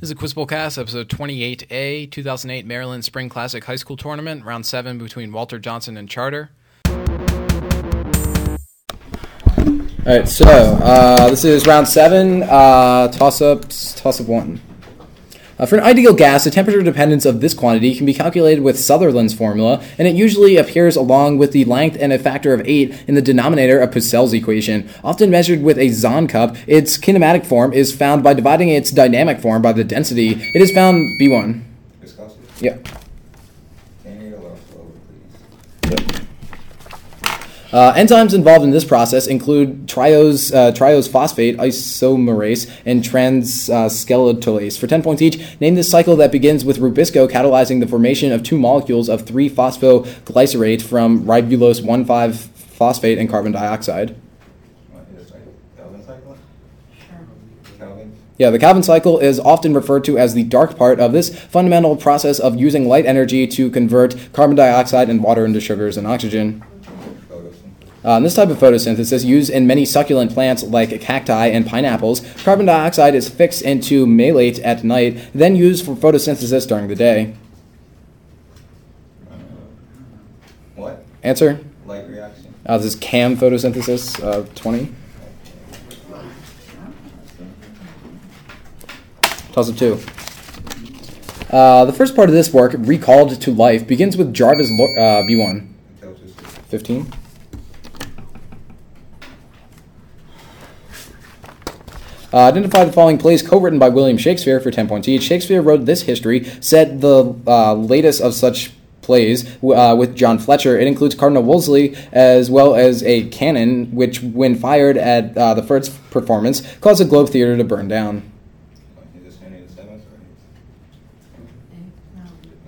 This is a Quiz Bowl Cast, episode 28A, 2008 Maryland Spring Classic High School Tournament, round seven between Walter Johnson and Charter. All right, so uh, this is round seven. Uh, toss ups, toss up one. Uh, for an ideal gas, the temperature dependence of this quantity can be calculated with Sutherland's formula, and it usually appears along with the length and a factor of 8 in the denominator of Poiseuille's equation. Often measured with a Zahn cup, its kinematic form is found by dividing its dynamic form by the density. It is found B1. Viscosity? Yeah. Can you go slower, please? Uh, enzymes involved in this process include triose, uh, triose phosphate isomerase and transketolase. For 10 points each, name the cycle that begins with Rubisco catalyzing the formation of two molecules of 3-phosphoglycerate from ribulose 1,5-phosphate and carbon dioxide. Yeah, the Calvin cycle is often referred to as the dark part of this fundamental process of using light energy to convert carbon dioxide and water into sugars and oxygen. Uh, this type of photosynthesis, used in many succulent plants like cacti and pineapples, carbon dioxide is fixed into malate at night, then used for photosynthesis during the day. Uh, What? Answer? Light reaction? Uh, this is CAM photosynthesis, uh, 20. Toss up two. Uh, the first part of this work, Recalled to Life, begins with Jarvis Lo- uh, B1. 15. Uh, identify the following plays co-written by William Shakespeare for 10 points each. Shakespeare wrote this history, set the uh, latest of such plays uh, with John Fletcher. It includes Cardinal Wolsey as well as a cannon, which, when fired at uh, the first performance, caused the Globe Theatre to burn down. What, Is this Henry the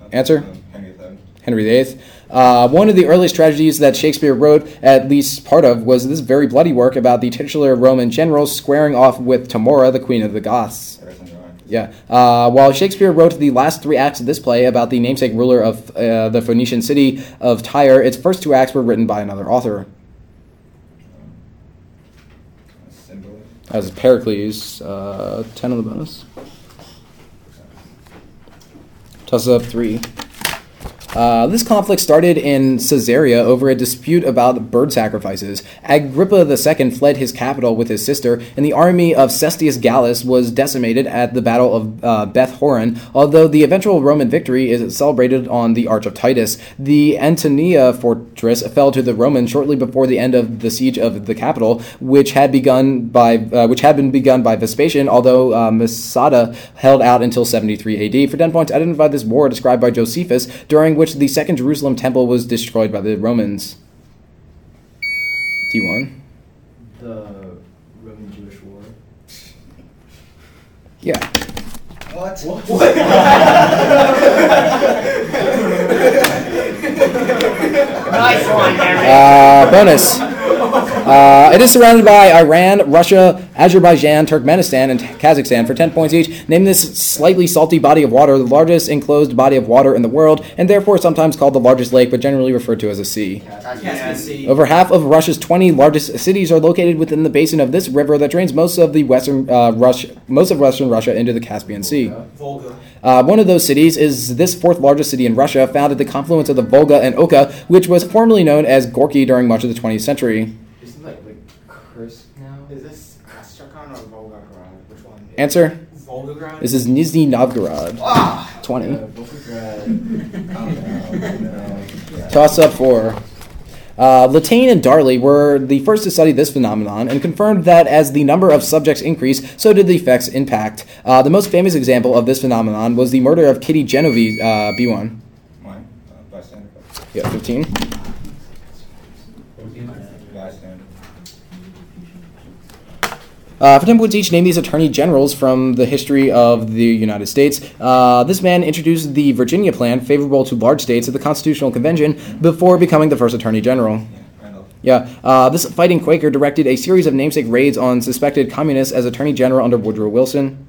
or? Answer? Henry the Seventh? Henry VIII. Uh, one of the earliest tragedies that Shakespeare wrote, at least part of, was this very bloody work about the titular Roman general squaring off with Tamora, the queen of the Goths. Yeah. Uh, while Shakespeare wrote the last three acts of this play about the namesake ruler of uh, the Phoenician city of Tyre, its first two acts were written by another author. As Pericles, uh, 10 on the bonus. Toss up three. Uh, this conflict started in Caesarea over a dispute about bird sacrifices. Agrippa II fled his capital with his sister, and the army of Cestius Gallus was decimated at the Battle of uh, Beth Horon. Although the eventual Roman victory is celebrated on the Arch of Titus, the Antonia fortress fell to the Romans shortly before the end of the siege of the capital, which had begun by uh, which had been begun by Vespasian. Although uh, Masada held out until 73 AD. For 10 points, identify this war described by Josephus, during which the Second Jerusalem Temple was destroyed by the Romans. T1. The Roman Jewish War. Yeah. What? What? Nice one, Henry. Uh, bonus. Uh, it is surrounded by Iran, Russia, Azerbaijan, Turkmenistan, and Kazakhstan for 10 points each. Name this slightly salty body of water, the largest enclosed body of water in the world, and therefore sometimes called the largest lake, but generally referred to as a sea. Caspian Sea. Over half of Russia's 20 largest cities are located within the basin of this river that drains most of the western uh, Russia, most of western Russia into the Caspian Sea. Volga. Uh, one of those cities is this fourth largest city in Russia, found at the confluence of the Volga and Oka, which was formerly known as Gorky during much of the 20th century. Isn't that like cursed now? Is this Astrakhan or Volgograd? Which one? Answer? This is Nizhny Novgorod. Ah! 20. Uh, Oh, no, no. Toss up four. Uh, Latane and Darley were the first to study this phenomenon and confirmed that as the number of subjects increased, so did the effects impact. Uh, the most famous example of this phenomenon was the murder of Kitty Genovese, uh, B1. Mine? Uh, bystander? Yeah, 15. Bystander. Uh, for 10 points each, name these attorney generals from the history of the United States. Uh, this man introduced the Virginia Plan, favorable to large states, at the Constitutional Convention before becoming the first attorney general. Yeah, uh, this fighting Quaker directed a series of namesake raids on suspected communists as attorney general under Woodrow Wilson.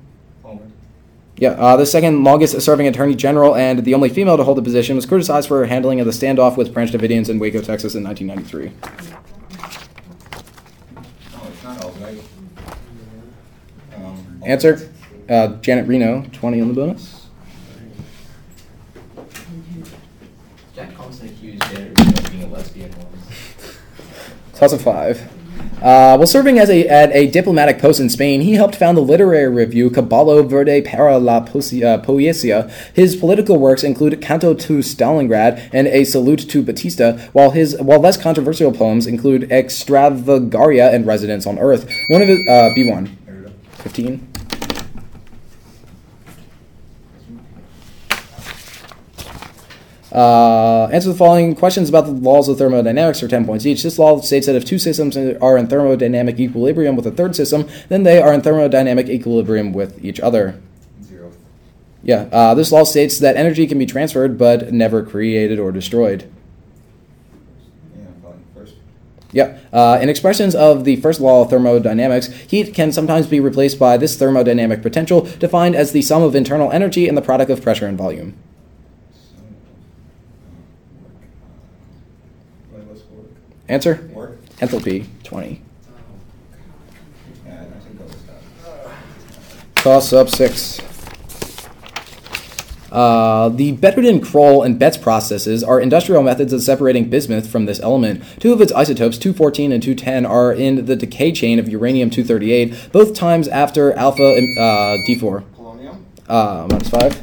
Yeah, uh, the second longest serving attorney general and the only female to hold the position was criticized for her handling of the standoff with Branch Davidians in Waco, Texas in 1993. No, it's not Albright. Um, Answer? uh, Janet Reno, 20 on the bonus. Jack Thompson accused Janet Reno of being a lesbian once. Toss of five. Uh, while serving as a, at a diplomatic post in Spain, he helped found the literary review Caballo Verde para la Poesia. Poesia. His political works include Canto to Stalingrad and A Salute to Batista, while his while less controversial poems include Extravagaria and Residence on Earth. One of his uh, B1, 15. Uh, answer the following questions about the laws of thermodynamics for 10 points each. This law states that if two systems are in thermodynamic equilibrium with a third system, then they are in thermodynamic equilibrium with each other. Zero. Yeah, uh, this law states that energy can be transferred but never created or destroyed. Yeah. First. Yeah. Uh, in expressions of the first law of thermodynamics, heat can sometimes be replaced by this thermodynamic potential, defined as the sum of internal energy and the product of pressure and volume. So, uh, work. Uh, what was work? Answer? Work? Enthalpy, 20. Yeah, I think that was that. Toss up 6. Uh, the Betterton, Kroll, and Betts processes are industrial methods of separating bismuth from this element. Two of its isotopes, 214 and 210, are in the decay chain of uranium 238, both times after alpha uh, D4. Polonium? Uh, minus 5.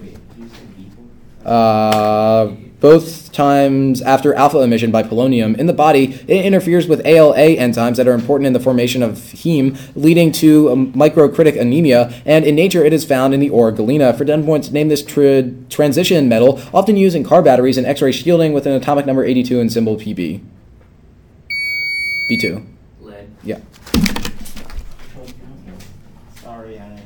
Wait, you say people? Uh, both times after alpha emission by polonium in the body, it interferes with ALA enzymes that are important in the formation of heme, leading to um, microcytic anemia. And in nature, it is found in the ore galena. For 10 points, name this tra- transition metal, often used in car batteries and X-ray shielding, with an atomic number 82 and symbol PB. B2. Lead. Yeah. Sorry, I.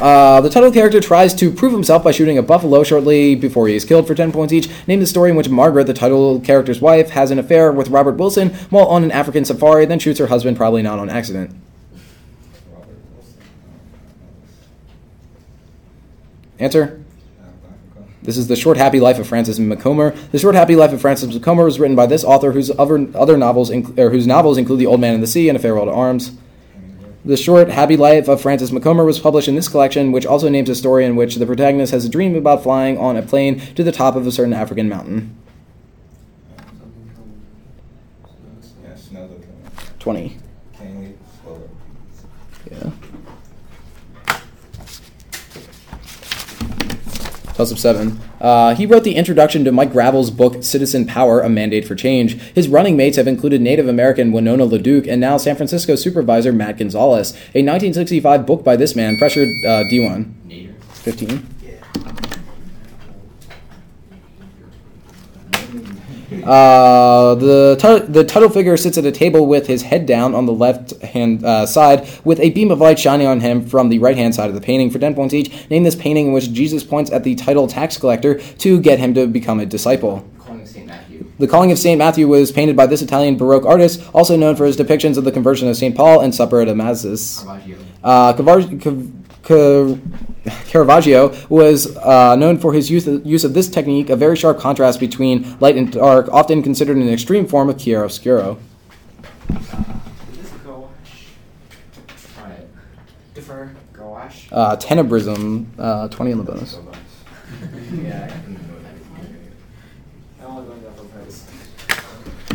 Uh, the title character tries to prove himself by shooting a buffalo shortly before he is killed for 10 points each. Name the story in which Margaret, the title character's wife, has an affair with Robert Wilson while on an African safari, then shoots her husband, probably not on accident. Answer? This is The Short Happy Life of Francis Macomber. The Short Happy Life of Francis Macomber was written by this author whose other, other novels, inc- or whose novels include The Old Man and the Sea and A Farewell to Arms. The short Happy Life of Francis Macomber was published in this collection, which also names a story in which the protagonist has a dream about flying on a plane to the top of a certain African mountain. Something from. Yeah, Snow the Killer. 20. Toss of seven. Uh, he wrote the introduction to Mike Gravel's book Citizen Power: A Mandate for Change. His running mates have included Native American Winona LaDuke and now San Francisco supervisor Matt Gonzalez. A 1965 book by this man pressured uh, D1. Nader. 15. Uh, the, tu- the title figure sits at a table with his head down on the left hand uh, side, with a beam of light shining on him from the right hand side of the painting. For 10 points each, name this painting in which Jesus points at the title tax collector to get him to become a disciple. Calling St. Matthew. The Calling of St. Matthew was painted by this Italian Baroque artist, also known for his depictions of the conversion of St. Paul and Supper at Emmaus. Caravaggio. Uh, Cavar- Cav- Ca- Caravaggio was uh, known for his use of, use of this technique, a very sharp contrast between light and dark, often considered an extreme form of chiaroscuro. Is this gouache? Defer. Gouache? Uh, tenebrism, uh, 20 on the bonus. yeah, I can know what that is. I only learned that from Paris.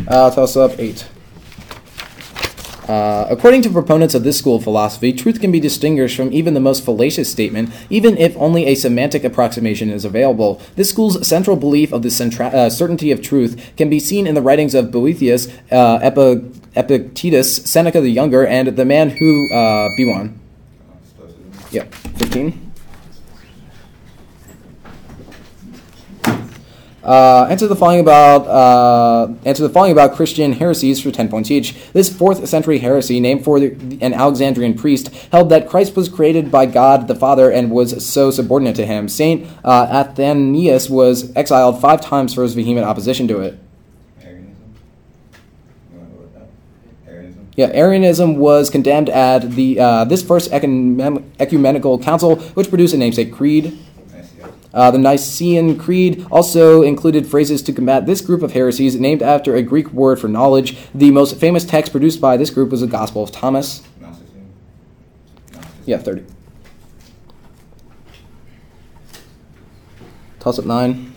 Uh, toss up 8. Uh, according to proponents of this school of philosophy, truth can be distinguished from even the most fallacious statement, even if only a semantic approximation is available. This school's central belief of the centra- uh, certainty of truth can be seen in the writings of Boethius, uh, Epi- Epictetus, Seneca the Younger, and the man who. Uh, B1. Uh, Yep, 15. Uh, answer the following about uh, answer the following about Christian heresies for ten points each. This fourth century heresy, named for the, an Alexandrian priest, held that Christ was created by God the Father and was so subordinate to Him. Saint uh, Athanasius was exiled five times for his vehement opposition to it. Arianism. You want to go with that? Arianism. Yeah, Arianism was condemned at the uh, this first ecumen- ecumenical council, which produced a namesake creed. Uh, the Nicene Creed also included phrases to combat this group of heresies, named after a Greek word for knowledge. The most famous text produced by this group was the Gospel of Thomas. Yeah, 30. Toss up nine.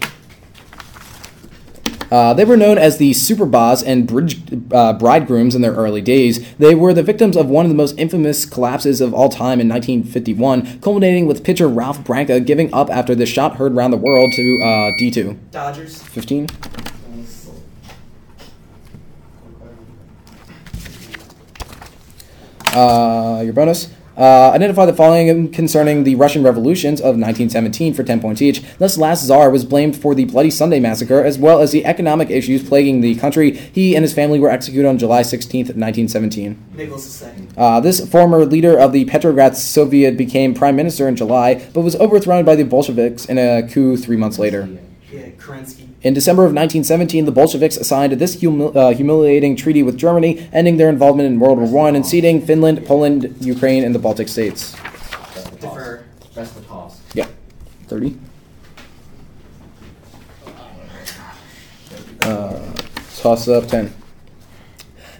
Uh, they were known as the Superbas and bridge, uh, Bridegrooms in their early days. They were the victims of one of the most infamous collapses of all time in 1951, culminating with pitcher Ralph Branca giving up after the shot heard around the world to uh, D2. Dodgers. 15. Uh, your bonus. Uh, identify the following concerning the Russian revolutions of 1917 for 10 points each. Thus, last Tsar was blamed for the Bloody Sunday massacre as well as the economic issues plaguing the country. He and his family were executed on July 16, 1917. Nicholas II. Uh, this former leader of the Petrograd Soviet became prime minister in July, but was overthrown by the Bolsheviks in a coup three months later. Yeah, Kerensky. In December of 1917, the Bolsheviks signed this humi- uh, humiliating treaty with Germany, ending their involvement in World War I and ceding Finland, Poland, Ukraine, and the Baltic states. The. Defer. That's the toss. Yeah. 30. Uh, toss up 10.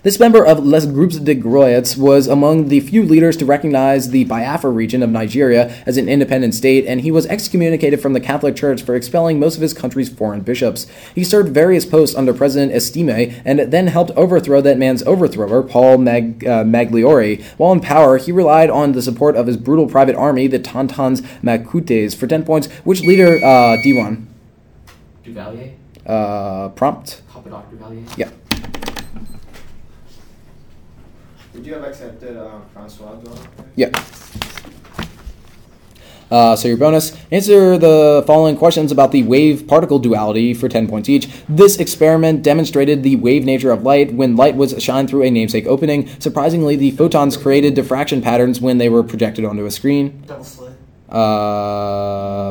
This member of Les Groupes de Griots was among the few leaders to recognize the Biafra region of Nigeria as an independent state, and he was excommunicated from the Catholic Church for expelling most of his country's foreign bishops. He served various posts under President Estime and then helped overthrow that man's overthrower, Paul Mag- uh, Magloire. While in power, he relied on the support of his brutal private army, the Tonton Macoutes, for 10 points. Which leader, uh, D1? Duvalier? Uh, prompt? Papa Doc Duvalier? Yeah. Would you have accepted uh, Francois John? Yeah. Uh, so your bonus answer the following questions about the wave particle duality for 10 points each. This experiment demonstrated the wave nature of light when light was shined through a namesake opening. Surprisingly, the photons created diffraction patterns when they were projected onto a screen. Double slit. Uh,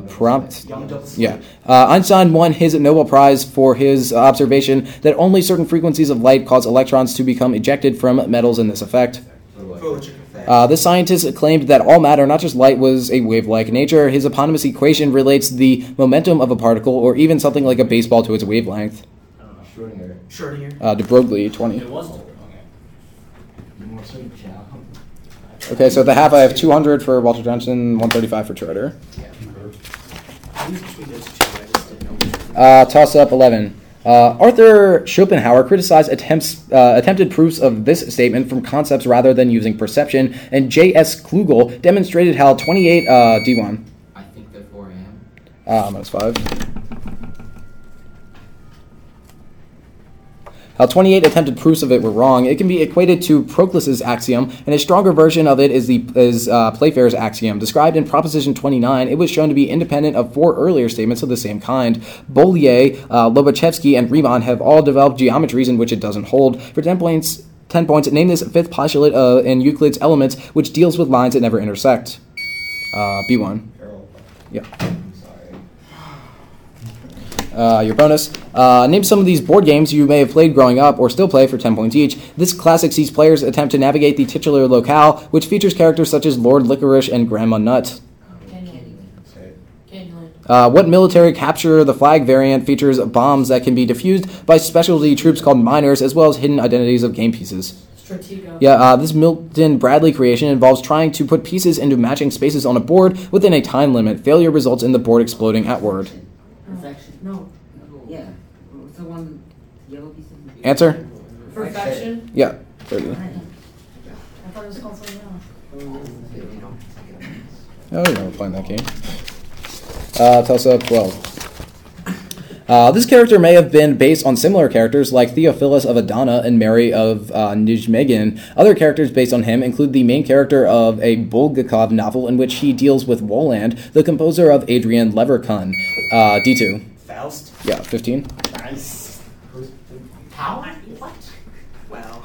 prompt. Young double slit. Yeah. Uh, Einstein won his Nobel Prize for his observation that only certain frequencies of light cause electrons to become ejected from metals in this effect. Foliage effect. Uh, this scientist claimed that all matter, not just light, was a wave-like nature. His eponymous equation relates the momentum of a particle, or even something like a baseball, to its wavelength. Schrodinger. Schrodinger. Uh, de Broglie, 20. okay. More sweet chow. Okay, so at the half I have 200 for Walter Johnson, 135 for Trotter. I Uh, toss up 11. Uh, Arthur Schopenhauer criticized attempts, uh, attempted proofs of this statement from concepts rather than using perception, and J.S. Klugel demonstrated how 28 uh, D1. I think that 4 a.m. Uh, minus 5. How 28 attempted proofs of it were wrong. It can be equated to Proclus's axiom, and a stronger version of it is the is uh, Playfair's axiom. Described in Proposition 29, it was shown to be independent of four earlier statements of the same kind. Bolyai, uh, Lobachevsky, and Riemann have all developed geometries in which it doesn't hold. For 10 points, 10 points, name this fifth postulate uh, in Euclid's Elements, which deals with lines that never intersect. Uh, B1. Yeah. Uh, your bonus. Uh, name some of these board games you may have played growing up or still play for 10 points each. This classic sees players attempt to navigate the titular locale, which features characters such as Lord Licorice and Grandma Nut. Candyland. Say it. Candyland. Uh, what military capture the flag variant features bombs that can be defused by specialty troops called miners, as well as hidden identities of game pieces? Stratego. Yeah, uh, this Milton Bradley creation involves trying to put pieces into matching spaces on a board within a time limit. Failure results in the board exploding outward. Perfection. No. Yeah. What's the one yellow piece pieces? Answer? Perfection. Yeah. 30. I thought it was called something else. Oh, yeah, we're playing that game. Uh, Tulsa 12. Uh, this character may have been based on similar characters like Theophilus of Adana and Mary of uh, Nijmegen. Other characters based on him include the main character of a Bulgakov novel in which he deals with Woland, the composer of Adrian Leverkühn. Uh, D2. Faust. Yeah, 15. Nice. Power? What? Wow.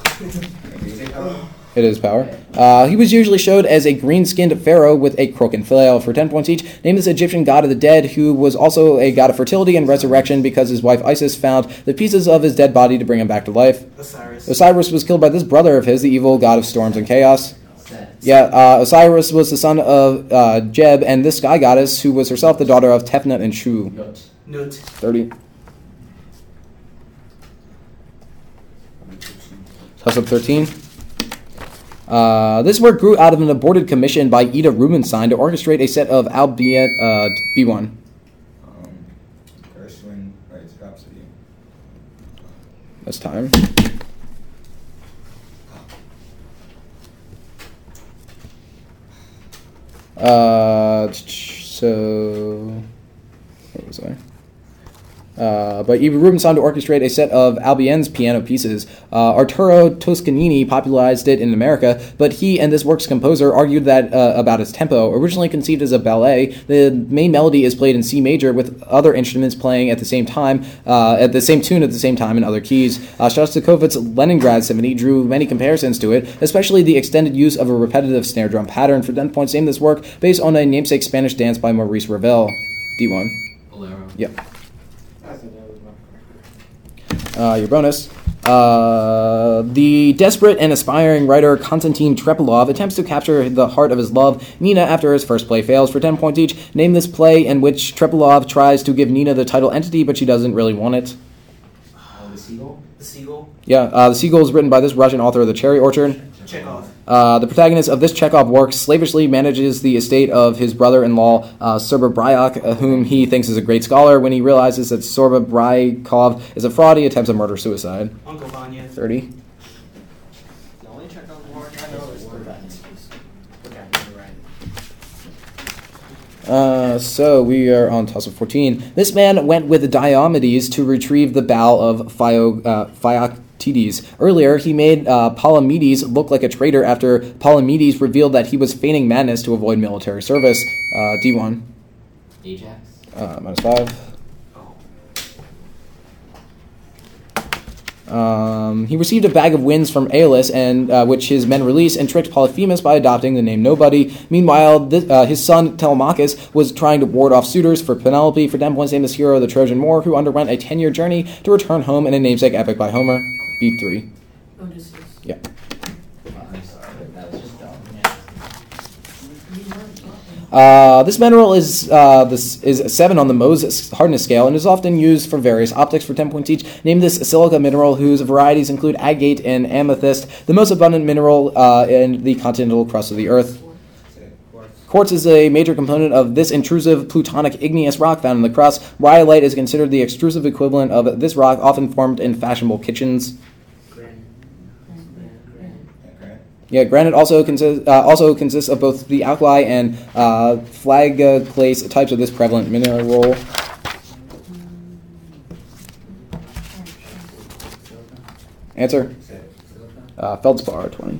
It is power. Uh, he was usually showed as a green skinned pharaoh with a crook and flail for 10 points each. Named this Egyptian god of the dead, who was also a god of fertility and resurrection because his wife Isis found the pieces of his dead body to bring him back to life. Osiris. Osiris was killed by this brother of his, the evil god of storms and chaos. Set. Yeah, uh, Osiris was the son of uh, Geb and this sky goddess, who was herself the daughter of Tefnut and Shu. Nut. 30. Toss up 13. Uh, this work grew out of an aborted commission by Ida Rubinstein to orchestrate a set of Albéniz uh, B1. Um, Gershwin writes Rhapsody. That's time. Uh, so what was I? Uh, but Eva Rubinstein to orchestrate a set of Albéniz's piano pieces. Uh, Arturo Toscanini popularized it in America, but he and this work's composer argued that uh, about its tempo. Originally conceived as a ballet, the main melody is played in C major with other instruments playing at the same time, uh, at the same tune at the same time in other keys. Uh, Shostakovich's Leningrad Symphony drew many comparisons to it, especially the extended use of a repetitive snare drum pattern. For 10 points, name this work based on a namesake Spanish dance by Maurice Ravel. D1. Bolero. Yep. I think that was my Uh, your bonus. Uh, the desperate and aspiring writer Konstantin Trepilov attempts to capture the heart of his love, Nina, after his first play fails. For 10 points each, name this play in which Trepilov tries to give Nina the title entity, but she doesn't really want it. Oh, the seagull. The Seagull. Yeah, uh, The Seagull is written by this Russian author of The Cherry Orchard. Chekhov. Uh, the protagonist of this Chekhov work slavishly manages the estate of his brother-in-law, uh, Sorba Bryak, uh, whom he thinks is a great scholar. When he realizes that Serebryakov is a fraud, he attempts a murder-suicide. Uncle Vanya. 30. The only Chekhov work I know is the Okay, you're right. Uh, so we are on toss of 14. This man went with Diomedes to retrieve the bow of Phio, uh, Philoctetes. Earlier, he made uh, Palamedes look like a traitor after Palamedes revealed that he was feigning madness to avoid military service. Uh, D1. Ajax. Uh, minus 5. Um, he received a bag of winds from Aeolus, and uh, which his men released, and tricked Polyphemus by adopting the name Nobody. Meanwhile, th- uh, his son Telemachus was trying to ward off suitors for Penelope. For ten points, named this hero, the Trojan War, who underwent a ten-year journey to return home in a namesake epic by Homer. B three. Odysseus. Yeah. I'm sorry, that was just dumb. Uh, this mineral is uh, this is seven on the Mohs hardness scale and is often used for various optics for ten points each. Name this silica mineral, whose varieties include agate and amethyst, the most abundant mineral uh, in the continental crust of the Earth. Quartz is a major component of this intrusive plutonic igneous rock found in the crust. Rhyolite is considered the extrusive equivalent of this rock, often formed in fashionable kitchens. Granite. Yeah, Grant. Yeah, granite also consists uh, also consists of both the alkali and uh, plagioclase types of this prevalent mineral. Answer: uh, feldspar twenty.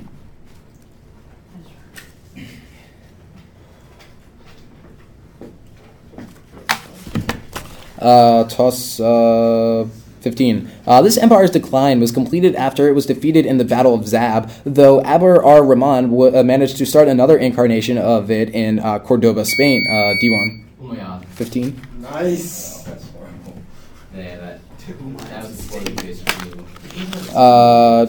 Uh, toss uh, 15. Uh, this empire's decline was completed after it was defeated in the Battle of Zab, though Abur ar Rahman w- uh, managed to start another incarnation of it in uh, Cordoba, Spain. Uh, D1. Oh my god. 15. Nice. Oh, that's horrible. Yeah, that, that was a steady face for you. Uh,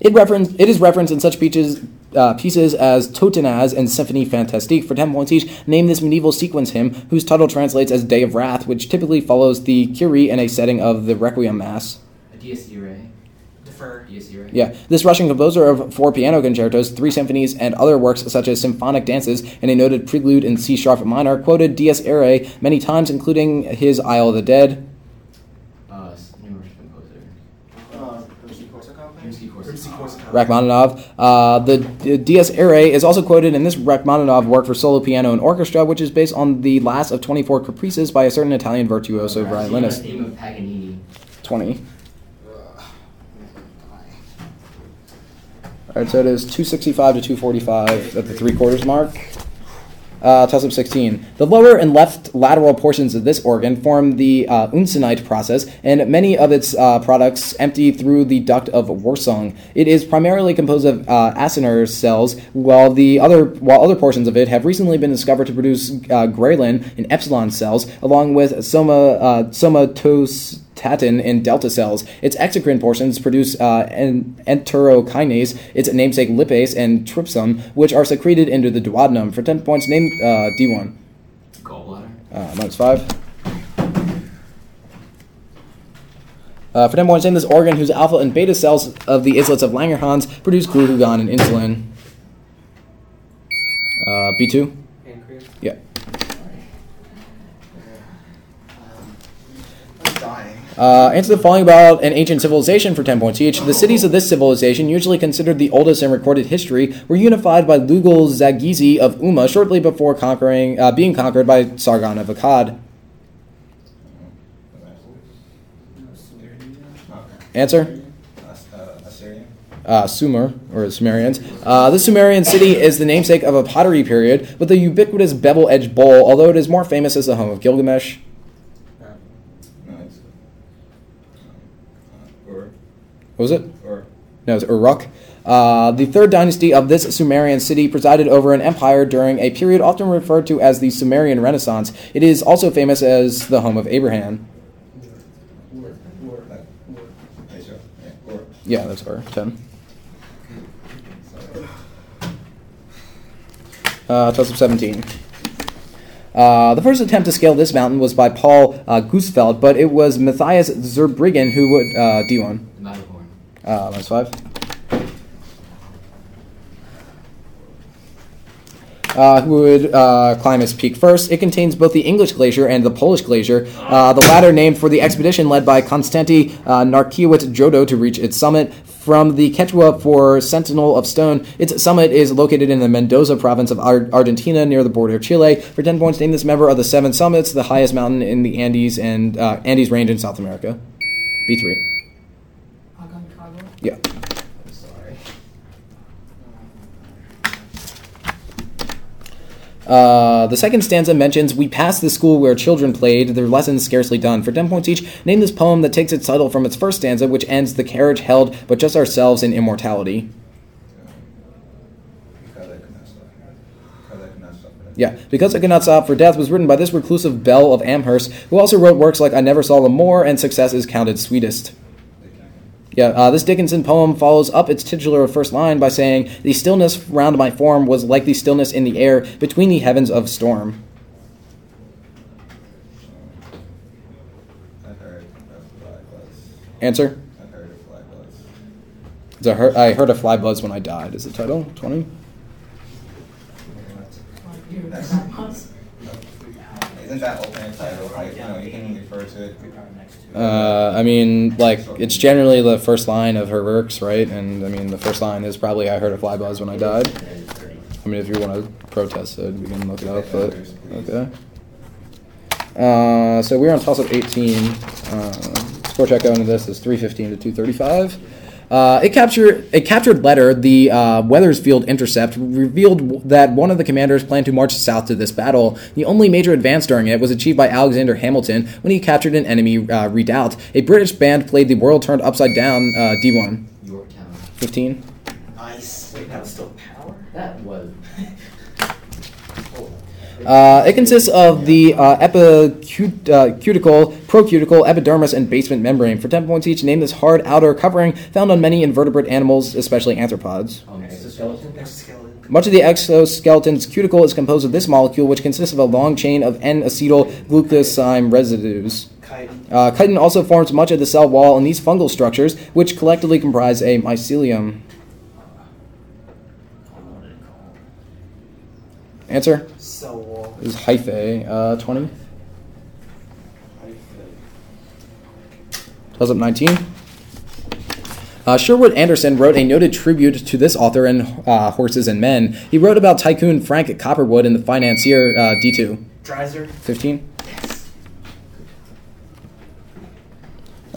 it, reference, it is referenced in such pieces, uh, pieces as Totentanz and Symphony Fantastique. For 10 points each, name this medieval sequence hymn, whose title translates as Day of Wrath, which typically follows the Kyrie in a setting of the Requiem Mass. A Dies Irae. Defer. Dies Irae. Yeah, this Russian composer of four piano concertos, three symphonies, and other works such as symphonic dances and a noted prelude in C sharp minor, quoted Dies Irae many times, including his Isle of the Dead. Uh, s- new Russian composer. Uh, Rimsky-Korsakov. Rimsky-Korsakov. Rimsky-Korsakov. Rachmaninoff. Uh, the Dies Irae is also quoted in this Rachmaninoff work for solo piano and orchestra, which is based on the last of 24 caprices by a certain Italian virtuoso violinist. Theme of Paganini. 20. All right, so it is 265 to 245 at the three quarters mark. Uh, toss 16. The lower and left lateral portions of this organ form the uh, uncinate process, and many of its uh, products empty through the duct of Wirsung. It is primarily composed of uh, acinar cells, while the other while other portions of it have recently been discovered to produce uh, ghrelin in epsilon cells, along with soma uh, somatostatin in delta cells. Its exocrine portions produce uh, en- enterokinase, its namesake lipase, and trypsin, which are secreted into the duodenum. For 10 points, name uh, D1. Gallbladder. Uh, minus 5. Uh, for 10 points, name this organ whose alpha and beta cells of the islets of Langerhans produce glucagon and insulin. Uh, B2? Pancreas. Yeah. I'm dying. Uh, answer the following about an ancient civilization for 10 points each. The cities of this civilization, usually considered the oldest in recorded history, were unified by Lugal Zagesi of Umma shortly before conquering, uh, being conquered by Sargon of Akkad. Answer? Uh, Sumer, or Sumerians. Uh, the Sumerian city is the namesake of a pottery period with a ubiquitous bevel edged bowl, although it is more famous as the home of Gilgamesh. No, it's. uh, Ur. What was it? Ur. No, it's Uruk. Uh, the third dynasty of this Sumerian city presided over an empire during a period often referred to as the Sumerian Renaissance. It is also famous as the home of Abraham. Yeah, sure. Yeah, Ur. Yeah, that's Ur. 10. Uh, of 17. Uh, the first attempt to scale this mountain was by Paul uh, Güssfeldt, but it was Matthias Zurbriggen who would. Uh, D1. Uh, minus 5. Uh, who would uh, climb its peak first. It contains both the English glacier and the Polish glacier, uh, the latter named for the expedition led by Konstanty uh, Narkiewicz Jodko to reach its summit. From the Quechua for Sentinel of Stone, its summit is located in the Mendoza province of Ar- Argentina near the border of Chile. For 10 points, name this member of the Seven Summits, the highest mountain in the Andes and uh, Andes Range in South America. B3. Yeah. Uh, the second stanza mentions, We passed the school where children played, their lessons scarcely done. For 10 points each, name this poem that takes its title from its first stanza, which ends, The carriage held, but just ourselves in immortality. Yeah, Because I Could Not Stop for Death was written by this reclusive belle of Amherst, who also wrote works like I Never Saw the Moor and Success is Counted Sweetest. Yeah, uh, this Dickinson poem follows up its titular first line by saying, The stillness round my form was like the stillness in the air between the heavens of storm. I heard a fly buzz. Answer? I heard a fly buzz. It's a heard, I heard a fly buzz when I died, is the title. 20? Isn't that alternate title? Like, you know, you can refer to it. Uh, I mean, like, it's generally the first line of her works, right? And, I mean, the first line is probably I heard a fly buzz when I died. That is 30. I mean, if you want to protest it, we can look it up, but, okay. Uh, so we're on toss up 18. Uh, score check going into this is 315 to 235. Uh, it captured a captured letter, the uh, Wethersfield Intercept, revealed that one of the commanders planned to march south to this battle. The only major advance during it was achieved by Alexander Hamilton when he captured an enemy uh, redoubt. A British band played "The World Turned Upside Down" uh, D1. Yorktown. 15. Nice. Wait, that was still power? That was. Uh, it consists of the uh, epicuticle, uh, procuticle, epidermis, and basement membrane. For 10 points each, name this hard outer covering found on many invertebrate animals, especially arthropods. Exoskeleton. Exoskeleton. Much of the exoskeleton's cuticle is composed of this molecule, which consists of a long chain of N-acetyl glucoside residues. Chitin. Uh, chitin also forms much of the cell wall in these fungal structures, which collectively comprise a mycelium. Answer Cell wall. Is hyphae. Uh, 20. Tells up 19. Uh, Sherwood Anderson wrote a noted tribute to this author in uh, Horses and Men. He wrote about tycoon Frank Cowperwood in The Financier uh, D2. Dreiser. 15.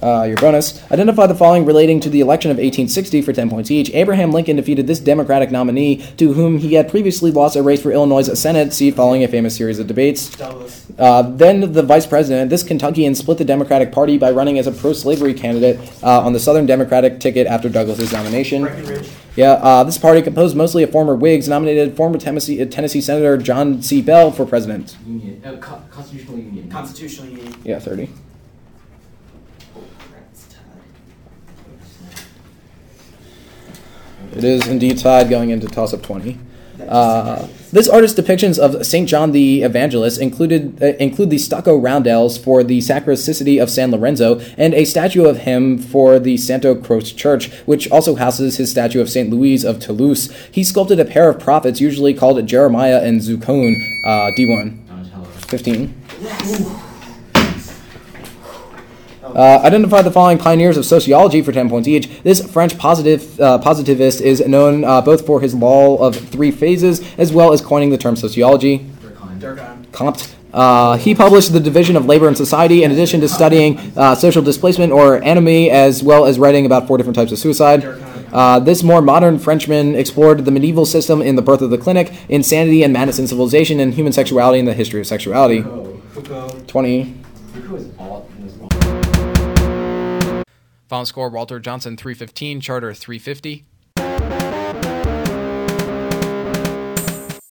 Uh, your bonus. Identify the following relating to the election of 1860 for 10 points each. Abraham Lincoln defeated this Democratic nominee to whom he had previously lost a race for Illinois' Senate seat following a famous series of debates. Douglas. Uh, then the vice president, this Kentuckian, split the Democratic Party by running as a pro-slavery candidate uh, on the Southern Democratic ticket after Douglas's nomination. Breckinridge. Yeah, uh, this party, composed mostly of former Whigs, nominated former Tennessee, uh, Tennessee Senator John C. Bell for president. Union. Uh, co- constitutional union. Constitutional Union. Yeah, 30. Oh, crap, it's tied. It is indeed tied going into toss-up 20. Uh, this artist's depictions of Saint John the Evangelist included uh, include the stucco roundels for the Sacristy of San Lorenzo and a statue of him for the Santo Croce Church, which also houses his statue of Saint Louis of Toulouse. He sculpted a pair of prophets, usually called Jeremiah and Zuccone. Uh, D1, Donatello. 15. Uh, identify the following pioneers of sociology for 10 points each. This French positive, uh, positivist is known uh, both for his law of three phases as well as coining the term sociology. Durkheim. Comte. Uh, he published The Division of Labor and Society in addition to studying uh, social displacement or anomie as well as writing about four different types of suicide. Uh, this more modern Frenchman explored the medieval system in The Birth of the Clinic, Insanity and Madness in Civilization, and Human Sexuality and the History of Sexuality. Foucault. 20. Foucault Final score Walter Johnson 315, Charter 350.